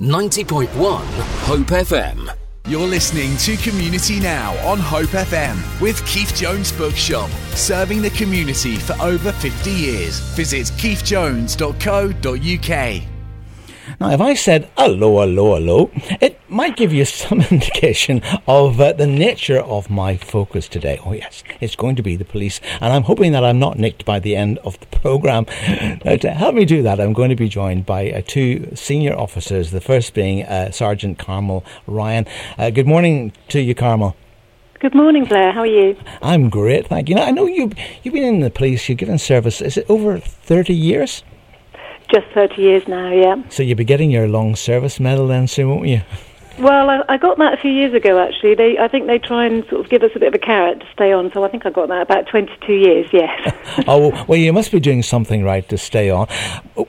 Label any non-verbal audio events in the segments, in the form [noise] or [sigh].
90.1 Hope FM. You're listening to Community Now on Hope FM with Keith Jones Bookshop, serving the community for over 50 years. Visit keithjones.co.uk. Now, if I said hello, hello, hello, it might give you some [laughs] indication of uh, the nature of my focus today. Oh, yes, it's going to be the police, and I'm hoping that I'm not nicked by the end of the programme. [laughs] Now, to help me do that, I'm going to be joined by uh, two senior officers, the first being uh, Sergeant Carmel Ryan. Uh, good morning to you, Carmel. Good morning, Blair. How are you? I'm great, thank you. Now, I know you've, you've been in the police, you've given service, is it over 30 years? Just 30 years now, yeah. So you'll be getting your long service medal then soon, won't you? Well, I, I got that a few years ago. Actually, they I think they try and sort of give us a bit of a carrot to stay on. So I think I got that about 22 years. Yes. [laughs] oh well, you must be doing something right to stay on.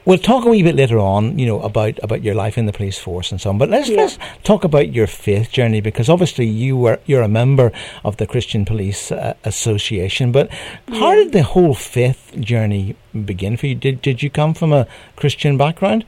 We'll talk a wee bit later on, you know, about about your life in the police force and so on. But let's yeah. let's talk about your faith journey because obviously you were you're a member of the Christian Police uh, Association. But yeah. how did the whole faith journey begin for you? Did did you come from a Christian background?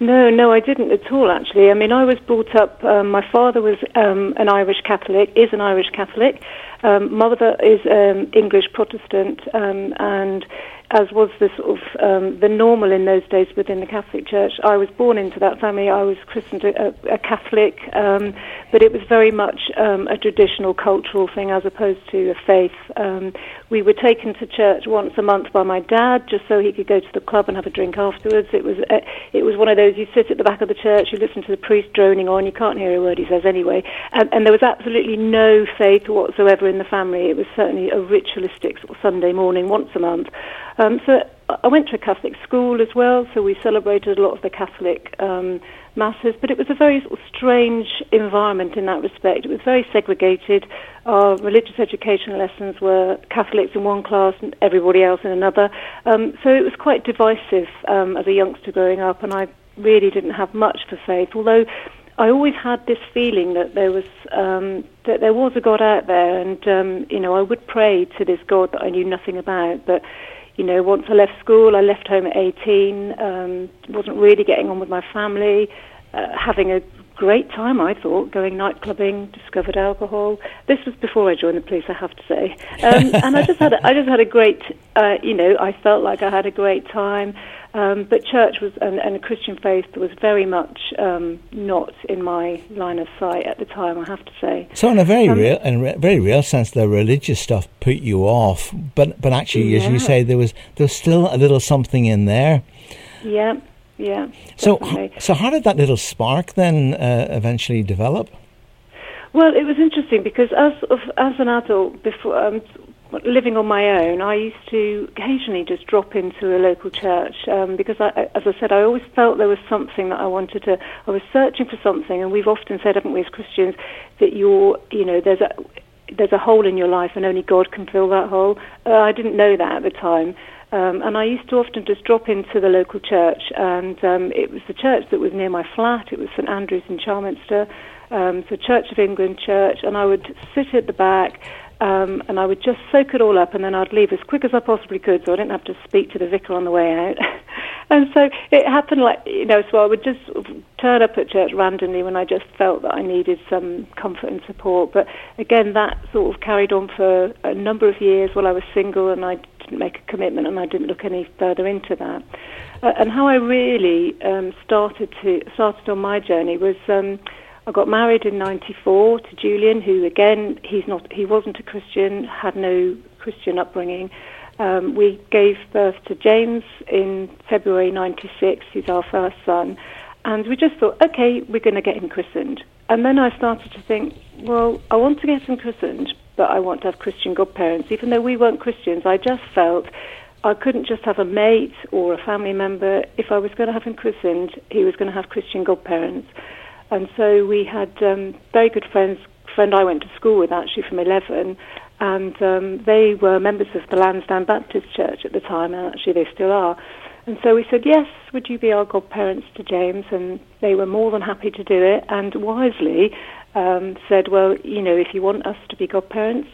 No, no, I didn't at all. Actually, I mean, I was brought up. Um, my father was um, an Irish Catholic, is an Irish Catholic. Um, mother is um, English Protestant, um, and as was the sort of um, the normal in those days within the Catholic Church. I was born into that family. I was christened a, a Catholic, um, but it was very much um, a traditional cultural thing as opposed to a faith. Um, we were taken to church once a month by my dad, just so he could go to the club and have a drink afterwards. It was uh, it was one of those you sit at the back of the church, you listen to the priest droning on, you can't hear a word he says anyway, and, and there was absolutely no faith whatsoever in the family. It was certainly a ritualistic sort of Sunday morning once a month. Um, so I went to a Catholic school as well, so we celebrated a lot of the Catholic um, masses, but it was a very strange environment in that respect. It was very segregated. Our religious education lessons were Catholics in one class and everybody else in another. Um, so it was quite divisive um, as a youngster growing up, and I really didn't have much for faith, although I always had this feeling that there was um, that there was a God out there, and um, you know I would pray to this God that I knew nothing about, but you know, once I left school, I left home at 18, um, wasn't really getting on with my family, uh, having a great time, I thought, going night clubbing, discovered alcohol. This was before I joined the police, I have to say. Um, and I just had, a, I just had a great, uh, you know, I felt like I had a great time. Um, but church was and, and Christian faith was very much um, not in my line of sight at the time. I have to say. So, in a very um, real, in a very real sense, the religious stuff put you off, but but actually, yeah. as you say, there was there was still a little something in there. Yeah, yeah. So, so how did that little spark then uh, eventually develop? Well, it was interesting because as as an adult, before um, living on my own, I used to occasionally just drop into a local church um, because, I, as I said, I always felt there was something that I wanted to. I was searching for something, and we've often said, haven't we, as Christians, that you're, you know, there's a there's a hole in your life, and only God can fill that hole. Uh, I didn't know that at the time. Um, and I used to often just drop into the local church, and um, it was the church that was near my flat. It was St Andrews in Charminster, um, so Church of England Church, and I would sit at the back um, and I would just soak it all up, and then I'd leave as quick as I possibly could, so I didn't have to speak to the vicar on the way out. [laughs] and so it happened like you know, so I would just turn up at church randomly when I just felt that I needed some comfort and support. But again, that sort of carried on for a number of years while I was single, and I didn't make a commitment, and I didn't look any further into that. Uh, and how I really um, started to started on my journey was. Um, I got married in '94 to Julian, who again he's not he wasn't a Christian, had no Christian upbringing. Um, we gave birth to James in February '96. He's our first son, and we just thought, okay, we're going to get him christened. And then I started to think, well, I want to get him christened, but I want to have Christian godparents. Even though we weren't Christians, I just felt I couldn't just have a mate or a family member. If I was going to have him christened, he was going to have Christian godparents. And so we had um, very good friends, friend I went to school with actually from 11, and um, they were members of the Lansdowne Baptist Church at the time, and actually they still are. And so we said, yes, would you be our godparents to James? And they were more than happy to do it, and wisely um, said, well, you know, if you want us to be godparents,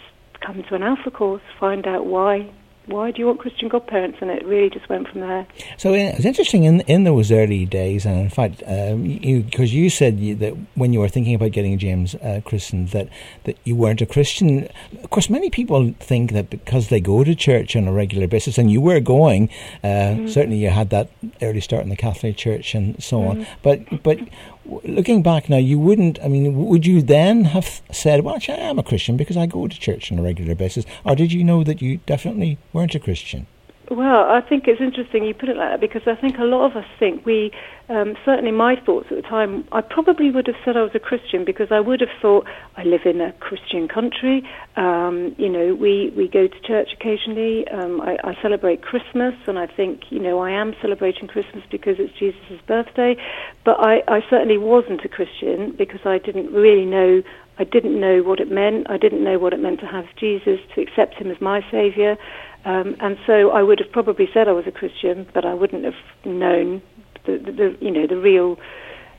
come to an Alpha course, find out why why do you want Christian godparents? And it really just went from there. So it was interesting in in those early days, and in fact, um, because you, you, said you, that when you were thinking about getting James uh, christened, that that you weren't a Christian. Of course, many people think that because they go to church on a regular basis, and you were going, uh, mm. certainly you had that early start in the Catholic Church and so mm. on. But but looking back now, you wouldn't. I mean, would you then have said, "Well, actually, I am a Christian because I go to church on a regular basis," or did you know that you definitely weren't a Christian? Well, I think it's interesting you put it like that because I think a lot of us think we, um, certainly my thoughts at the time, I probably would have said I was a Christian because I would have thought I live in a Christian country. Um, you know, we, we go to church occasionally. Um, I, I celebrate Christmas, and I think, you know, I am celebrating Christmas because it's Jesus' birthday. But I, I certainly wasn't a Christian because I didn't really know I didn't know what it meant. I didn't know what it meant to have Jesus, to accept him as my Saviour. Um, and so I would have probably said I was a Christian, but I wouldn't have known the, the, the you know the real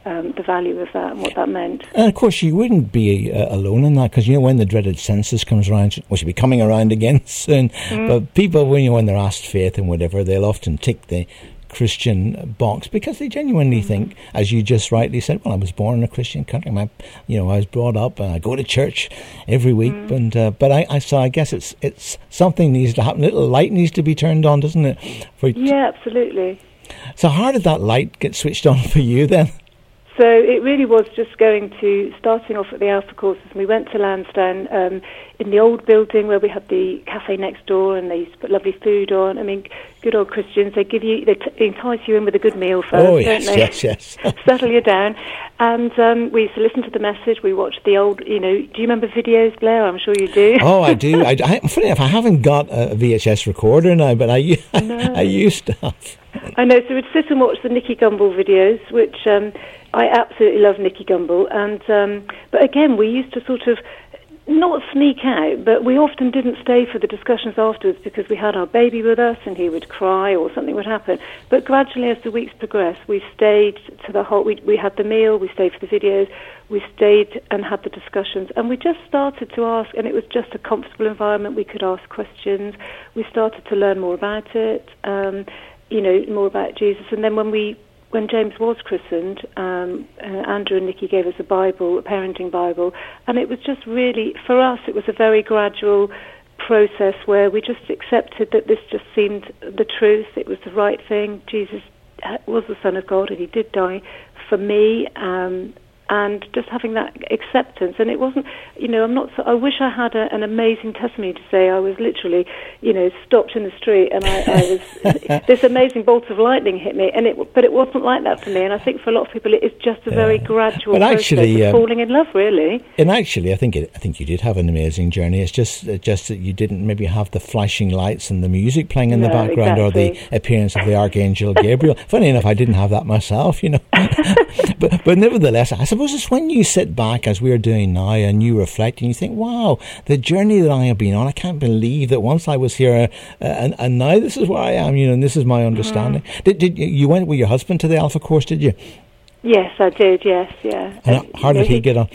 um, the value of that and what that meant. And of course, you wouldn't be uh, alone in that because you know when the dreaded census comes around, which will be coming around again [laughs] soon. Mm. But people, when you when they're asked faith and whatever, they'll often tick the Christian box because they genuinely mm-hmm. think, as you just rightly said, well, I was born in a Christian country. My, you know, I was brought up and I go to church every week. Mm-hmm. And uh, but I, I so I guess it's it's something needs to happen. A little light needs to be turned on, doesn't it? For yeah, absolutely. So how did that light get switched on for you then? So it really was just going to starting off at the Alpha courses. And we went to Lansdowne um, in the old building where we had the cafe next door, and they used to put lovely food on. I mean, good old Christians. They give you, they, t- they entice you in with a good meal first, oh, yes, don't they? yes, yes. [laughs] [laughs] Settle you down. And um, we used to listen to the message. We watched the old, you know. Do you remember videos, Blair? I'm sure you do. oh, I do. [laughs] I, I, funny enough, I haven't got a VHS recorder now, but I, no. I used to have. I know. So we'd sit and watch the Nicky Gumbel videos, which um, I absolutely love Nicky Gumbel. And um, but again, we used to sort of not sneak out, but we often didn't stay for the discussions afterwards because we had our baby with us and he would cry or something would happen. But gradually, as the weeks progressed, we stayed to the whole. We, we had the meal, we stayed for the videos, we stayed and had the discussions, and we just started to ask, and it was just a comfortable environment. We could ask questions. We started to learn more about it. Um, you know, more about Jesus. And then when we when James was christened, um, uh, Andrew and Nikki gave us a Bible, a parenting Bible, and it was just really, for us, it was a very gradual process where we just accepted that this just seemed the truth, it was the right thing. Jesus uh, was the Son of God and he did die for me, um, and just having that acceptance. And it wasn't, you know, I'm not. I wish I had a, an amazing testimony to say I was literally, you know, stopped in the street and I, I was [laughs] this amazing bolt of lightning hit me. And it, but it wasn't like that for me. And I think for a lot of people, it is just a yeah. very gradual but actually, of um, falling in love, really. And actually, I think it, I think you did have an amazing journey. It's just uh, just that you didn't maybe have the flashing lights and the music playing in no, the background exactly. or the appearance of the [laughs] archangel Gabriel. Funny enough, I didn't have that myself, you know. [laughs] but but nevertheless, I suppose it's when you sit back, as we're doing now, and you reflect and you think, wow, the journey that I have been on, I can't believe that once I was here uh, and, and now this is where I am, you know, and this is my understanding. Mm. Did, did you went with your husband to the Alpha course, did you? Yes, I did, yes, yeah. And how did he get on?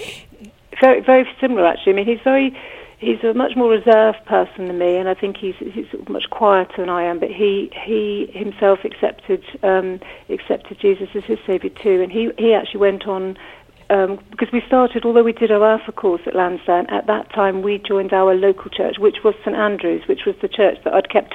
Very, very similar, actually. I mean, he's very he's a much more reserved person than me, and I think he's he's much quieter than I am. But he he himself accepted um, accepted Jesus as his savior too, and he he actually went on. Um, because we started, although we did our Alpha course at Lansdowne, at that time we joined our local church, which was St Andrew's, which was the church that I'd kept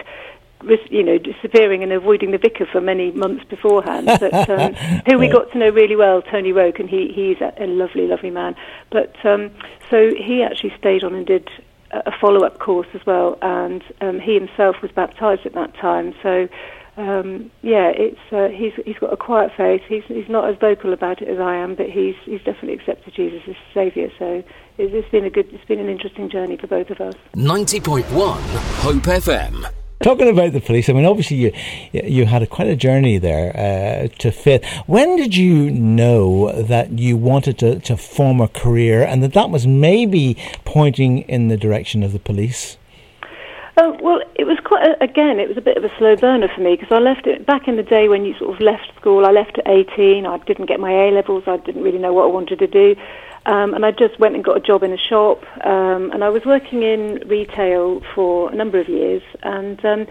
you know, disappearing and avoiding the vicar for many months beforehand, but um, [laughs] who we got to know really well, Tony Roke, and he, he's a, a lovely, lovely man. But um, so he actually stayed on and did a follow-up course as well, and um, he himself was baptized at that time. So, um, yeah, it's uh, he's he's got a quiet faith. He's he's not as vocal about it as I am, but he's he's definitely accepted Jesus as Saviour. So it's, it's been a good, it's been an interesting journey for both of us. Ninety point one Hope FM. Talking about the police, I mean, obviously you you had a, quite a journey there uh, to fit. When did you know that you wanted to, to form a career and that that was maybe pointing in the direction of the police? Uh, well, it was quite, a, again, it was a bit of a slow burner for me because I left it back in the day when you sort of left school. I left at 18. I didn't get my A levels. I didn't really know what I wanted to do. Um, and I just went and got a job in a shop. Um, and I was working in retail for a number of years. And um,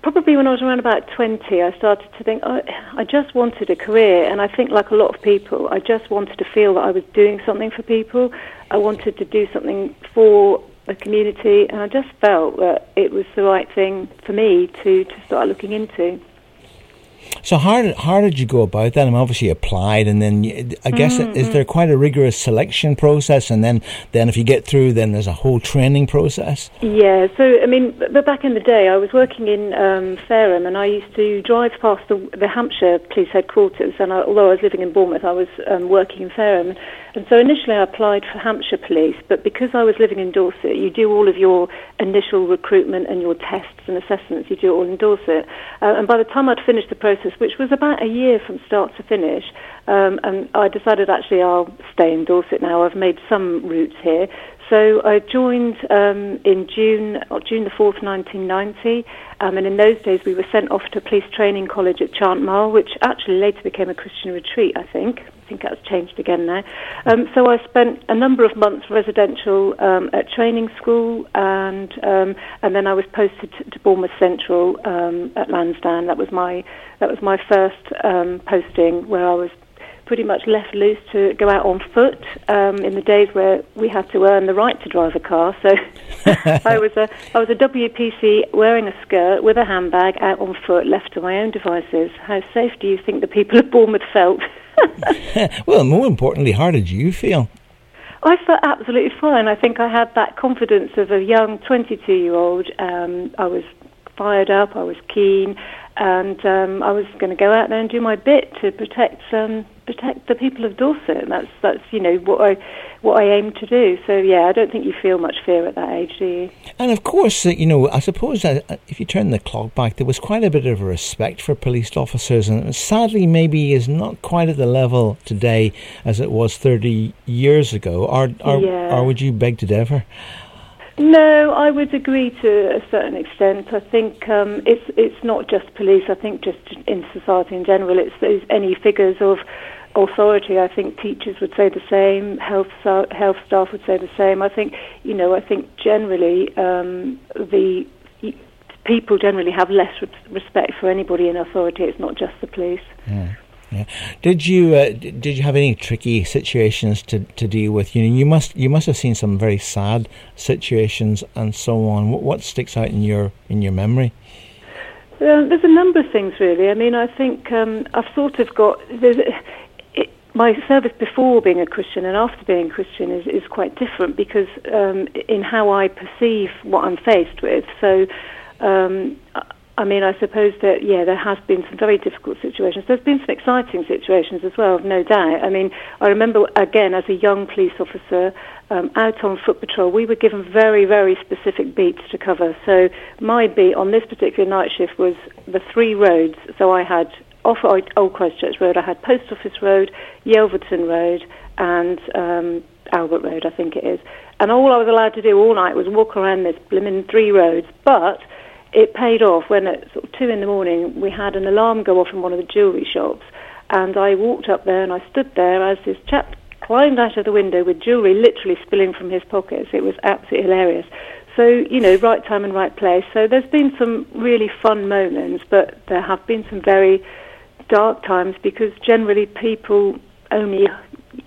probably when I was around about 20, I started to think, oh, I just wanted a career. And I think, like a lot of people, I just wanted to feel that I was doing something for people. I wanted to do something for the community, and I just felt that it was the right thing for me to, to start looking into. So how did, how did you go about that? I mean, obviously you applied, and then you, I guess mm-hmm. is there quite a rigorous selection process, and then then if you get through, then there's a whole training process. Yeah. So I mean, but back in the day, I was working in um, Fareham, and I used to drive past the, the Hampshire Police Headquarters, and I, although I was living in Bournemouth, I was um, working in Fareham. And so initially I applied for Hampshire Police, but because I was living in Dorset, you do all of your initial recruitment and your tests and assessments, you do it all in Dorset. Uh, and by the time I'd finished the process, which was about a year from start to finish, um, and I decided actually I'll stay in Dorset now. I've made some roots here. So I joined um, in June, June the 4th, 1990, um, and in those days we were sent off to a Police Training College at Chantmarle, which actually later became a Christian retreat, I think I think that's changed again now. Um, so I spent a number of months residential um, at training school, and um, and then I was posted to, to Bournemouth Central um, at Lansdowne. That was my that was my first posting where I was pretty much left loose to go out on foot um, in the days where we had to earn the right to drive a car. So [laughs] I was a I was a WPC wearing a skirt with a handbag out on foot, left to my own devices. How safe do you think the people of Bournemouth felt? [laughs] [laughs] well, more importantly, how did you feel? I felt absolutely fine. I think I had that confidence of a young 22 year old. Um, I was fired up, I was keen, and um, I was going to go out there and do my bit to protect um, protect the people of Dorset. And that's that's you know what I what I aim to do. So yeah, I don't think you feel much fear at that age, do you? And of course, uh, you know, I suppose that uh, if you turn the clock back, there was quite a bit of a respect for police officers, and sadly, maybe is not quite at the level today as it was thirty years ago. Or or, yeah. or would you beg to differ? No, I would agree to a certain extent. I think um, it's it's not just police. I think just in society in general, it's those any figures of authority. I think teachers would say the same. Health health staff would say the same. I think you know. I think generally um, the people generally have less respect for anybody in authority. It's not just the police. Yeah. Yeah. Did you uh, did you have any tricky situations to, to deal with? You know, you must you must have seen some very sad situations and so on. What, what sticks out in your in your memory? Uh, there's a number of things really. I mean, I think um, I've sort of got there's my service before being a Christian and after being a Christian is, is quite different because um, in how I perceive what I'm faced with. So, um, I mean, I suppose that, yeah, there has been some very difficult situations. There's been some exciting situations as well, no doubt. I mean, I remember, again, as a young police officer, um, out on foot patrol, we were given very, very specific beats to cover. So my beat on this particular night shift was the three roads. So I had off Old Christchurch Road. I had Post Office Road, Yelverton Road, and um, Albert Road, I think it is. And all I was allowed to do all night was walk around this blimmin' three roads. But it paid off when at sort of two in the morning we had an alarm go off in one of the jewellery shops. And I walked up there and I stood there as this chap climbed out of the window with jewellery literally spilling from his pockets. It was absolutely hilarious. So, you know, right time and right place. So there's been some really fun moments, but there have been some very dark times because generally people only,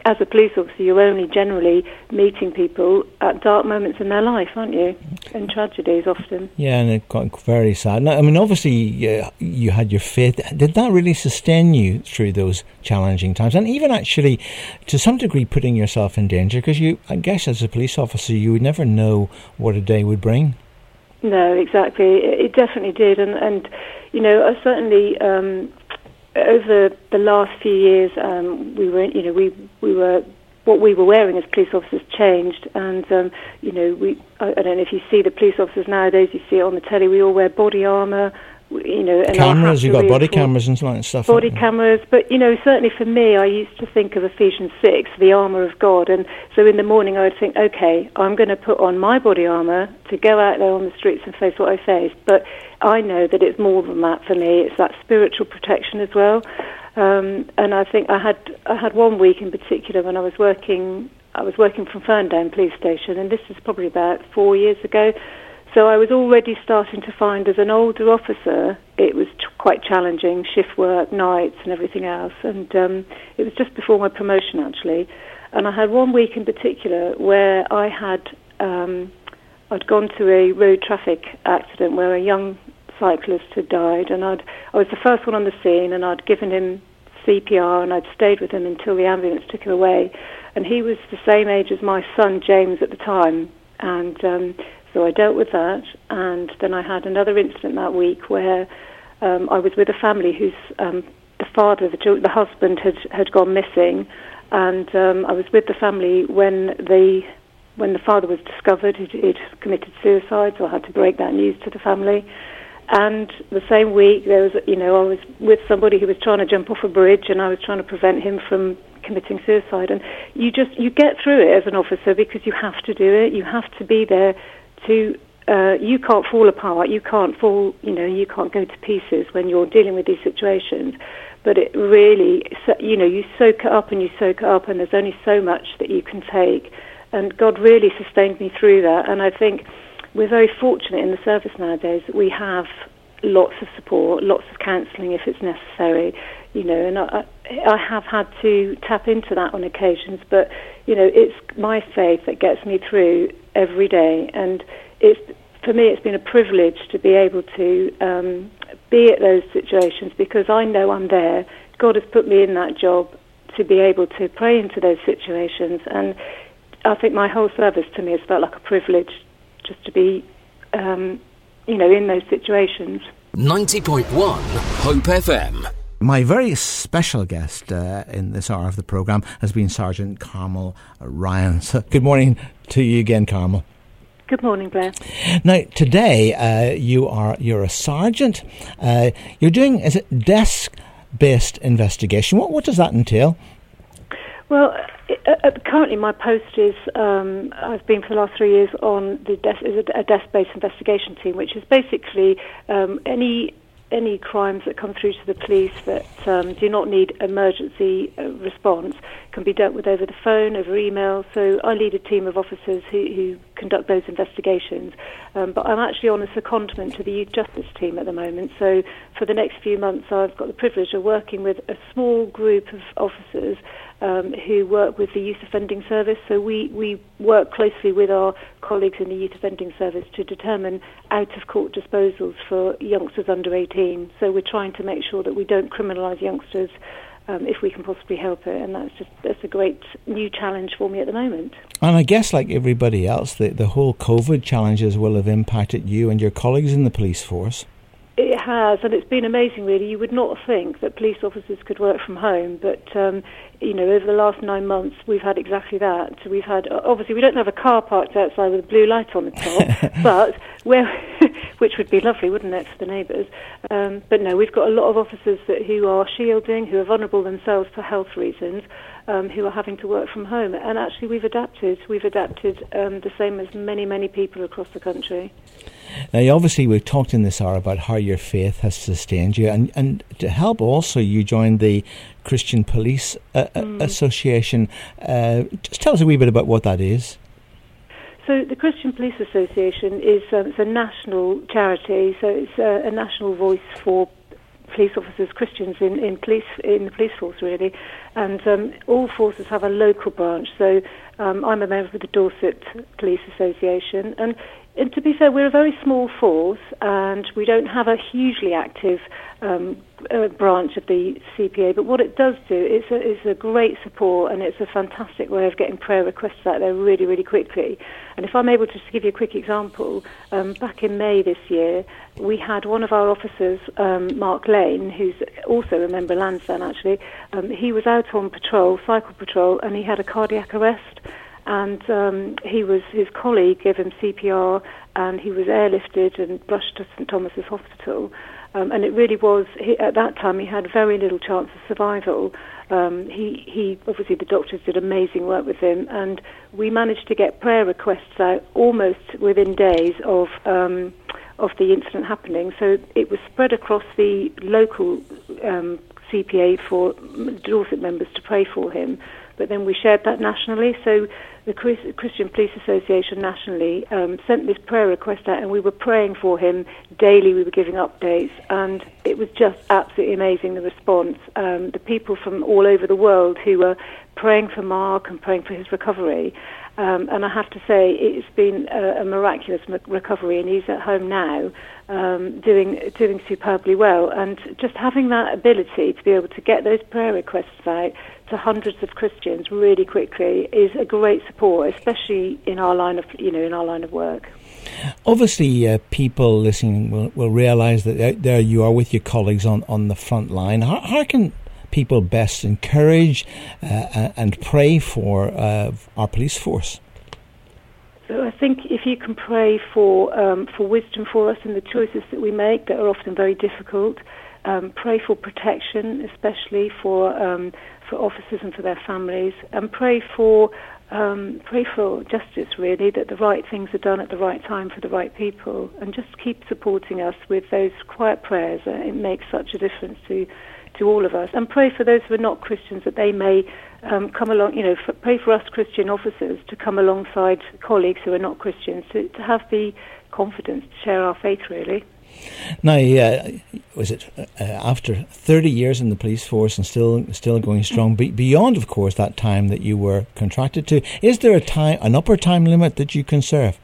as a police officer, you're only generally meeting people at dark moments in their life, aren't you? And tragedies often. Yeah, and it got very sad. I mean, obviously, you had your faith. Did that really sustain you through those challenging times? And even actually, to some degree, putting yourself in danger? Because you, I guess, as a police officer, you would never know what a day would bring. No, exactly. It definitely did, and and you know, I certainly um, over the last few years, um, we were, you know, we we were what we were wearing as police officers changed, and um, you know, we I, I, don't know if you see the police officers nowadays. You see it on the telly. We all wear body armour. You know, and cameras. You've got body cameras and like stuff. body like cameras. But you know, certainly for me, I used to think of Ephesians six, the armor of God, and so in the morning I would think, okay, I'm going to put on my body armor to go out there on the streets and face what I face. But I know that it's more than that for me. It's that spiritual protection as well. Um, and I think I had I had one week in particular when I was working. I was working from Ferndown Police Station, and this is probably about four years ago. So I was already starting to find, as an older officer, it was quite challenging, shift work, nights, and everything else. And um, it was just before my promotion, actually. And I had one week in particular where I had um, I'd gone to a road traffic accident where a young cyclist had died, and I'd I was the first one on the scene, and I'd given him CPR, and I'd stayed with him until the ambulance took him away. And he was the same age as my son James at the time, and um, so I dealt with that. And then I had another incident that week where um, I was with a family whose um, the father, the, the husband, had had gone missing, and um, I was with the family when the when the father was discovered, he'd, he'd committed suicide, so I had to break that news to the family. And the same week, there was, you know, I was with somebody who was trying to jump off a bridge, and I was trying to prevent him from committing suicide. And you just you get through it as an officer because you have to do it. You have to be there to. Uh, you can't fall apart. You can't fall. You know, you can't go to pieces when you're dealing with these situations. But it really, you know, you soak it up and you soak it up, and there's only so much that you can take. And God really sustained me through that. And I think we're very fortunate in the service nowadays that we have lots of support, lots of counselling if it's necessary, you know, and I, I have had to tap into that on occasions, but, you know, it's my faith that gets me through every day, and it's, for me, it's been a privilege to be able to um, be at those situations because I know I'm there. God has put me in that job to be able to pray into those situations, and I think my whole service to me has felt like a privilege just to be, um, you know, in those situations. 90.1 Hope FM. My very special guest uh, in this hour of the programme has been Sergeant Carmel Ryan. So, good morning to you again, Carmel. Good morning, Blair. Now, today uh, you are you're a sergeant. Uh, you're doing is it desk-based investigation? What what does that entail? Well, uh, uh, currently my post is um, I've been for the last three years on the desk, is a, a desk-based investigation team, which is basically um, any any crimes that come through to the police that um, do not need emergency uh, response can be dealt with over the phone, over email. So I lead a team of officers who, who conduct those investigations. Um, but I'm actually on a secondment to the youth justice team at the moment. So for the next few months, I've got the privilege of working with a small group of officers um, who work with the Youth Offending Service. So we, we work closely with our colleagues in the Youth Offending Service to determine out of court disposals for youngsters under 18. So we're trying to make sure that we don't criminalise youngsters um, if we can possibly help it. And that's just that's a great new challenge for me at the moment. And I guess, like everybody else, the the whole COVID challenges will have impacted you and your colleagues in the police force. Has, and it's been amazing. Really, you would not think that police officers could work from home, but um, you know, over the last nine months, we've had exactly that. We've had obviously we don't have a car parked outside with a blue light on the top, [laughs] but where, [laughs] which would be lovely, wouldn't it, for the neighbours? Um, but no, we've got a lot of officers that who are shielding, who are vulnerable themselves for health reasons, um, who are having to work from home. And actually, we've adapted. We've adapted um, the same as many, many people across the country. Now, obviously, we've talked in this hour about how your faith has sustained you, and, and to help also, you joined the Christian Police uh, uh, Association. Uh, just tell us a wee bit about what that is. So the Christian Police Association is um, it's a national charity. So it's a, a national voice for police officers, Christians in, in police in the police force really, and um, all forces have a local branch. So um, I'm a member of the Dorset Police Association, and, and to be fair, we're a very small force, and we don't have a hugely active um, uh, branch of the CPA. But what it does do is a, is a great support, and it's a fantastic way of getting prayer requests out there really, really quickly. And if I'm able to just give you a quick example, um, back in May this year, we had one of our officers, um, Mark Lane, who's also a member of Lansdowne actually, um, he was out on patrol, cycle patrol, and he had a cardiac arrest. And um, he was his colleague gave him CPR, and he was airlifted and rushed to St Thomas's Hospital. Um, and it really was, he, at that time, he had very little chance of survival. Um, he, he, obviously, the doctors did amazing work with him, and we managed to get prayer requests out almost within days of, um, of the incident happening. So it was spread across the local um, CPA for Dorset members to pray for him but then we shared that nationally. So the Christian Police Association nationally um, sent this prayer request out, and we were praying for him daily. We were giving updates, and it was just absolutely amazing the response. Um, the people from all over the world who were praying for Mark and praying for his recovery. Um, and I have to say, it's been a, a miraculous recovery, and he's at home now, um, doing doing superbly well. And just having that ability to be able to get those prayer requests out to hundreds of Christians really quickly is a great support, especially in our line of you know in our line of work. Obviously, uh, people listening will, will realise that there you are with your colleagues on, on the front line. How, how can people best encourage uh, and pray for uh, our police force? So I think if you can pray for um, for wisdom for us in the choices that we make that are often very difficult, um, pray for protection, especially for um, for officers and for their families, and pray for um, pray for justice. Really, that the right things are done at the right time for the right people, and just keep supporting us with those quiet prayers. It makes such a difference to to all of us, and pray for those who are not Christians that they may um, come along. You know, for, pray for us Christian officers to come alongside colleagues who are not Christians to, to have the confidence to share our faith. Really. Now, uh, was it uh, after 30 years in the police force and still still going strong, be, beyond, of course, that time that you were contracted to? Is there a time, an upper time limit that you can serve?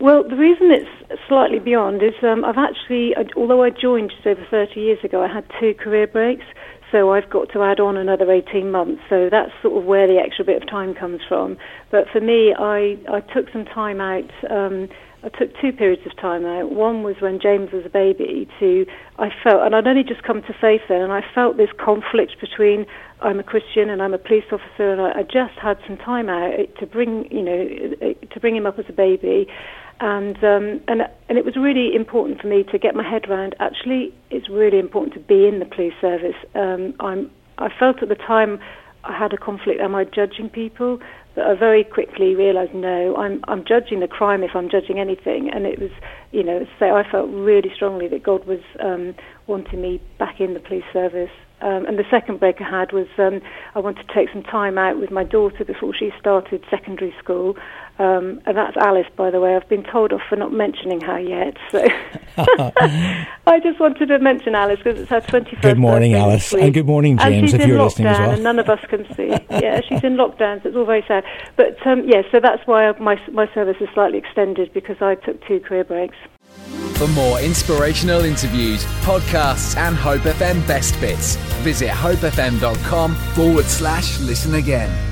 Well, the reason it's slightly beyond is um, I've actually, although I joined just over 30 years ago, I had two career breaks. So I've got to add on another 18 months. So that's sort of where the extra bit of time comes from. But for me, I, I took some time out. Um, I took two periods of time out. One was when James was a baby. To I felt, and I'd only just come to faith then, and I felt this conflict between I'm a Christian and I'm a police officer, and I, I just had some time out to bring, you know, to bring him up as a baby, and um, and and it was really important for me to get my head around. Actually, it's really important to be in the police service. Um, I'm I felt at the time I had a conflict. Am I judging people? But I very quickly realised no, I'm I'm judging the crime if I'm judging anything. And it was, you know, so I felt really strongly that God was um, wanting me back in the police service. Um, and the second break I had was um, I wanted to take some time out with my daughter before she started secondary school. Um, and that's Alice, by the way. I've been told off for not mentioning her yet. So [laughs] [laughs] I just wanted to mention Alice because it's her 21st Good morning, Alice. And good morning, James, if you're listening as well. And none of us can see. [laughs] yeah, she's in lockdown, so it's all very sad. But um, yeah, so that's why my, my service is slightly extended because I took two career breaks. For more inspirational interviews, podcasts, and Hope FM best bits, visit hopefm.com forward slash listen again.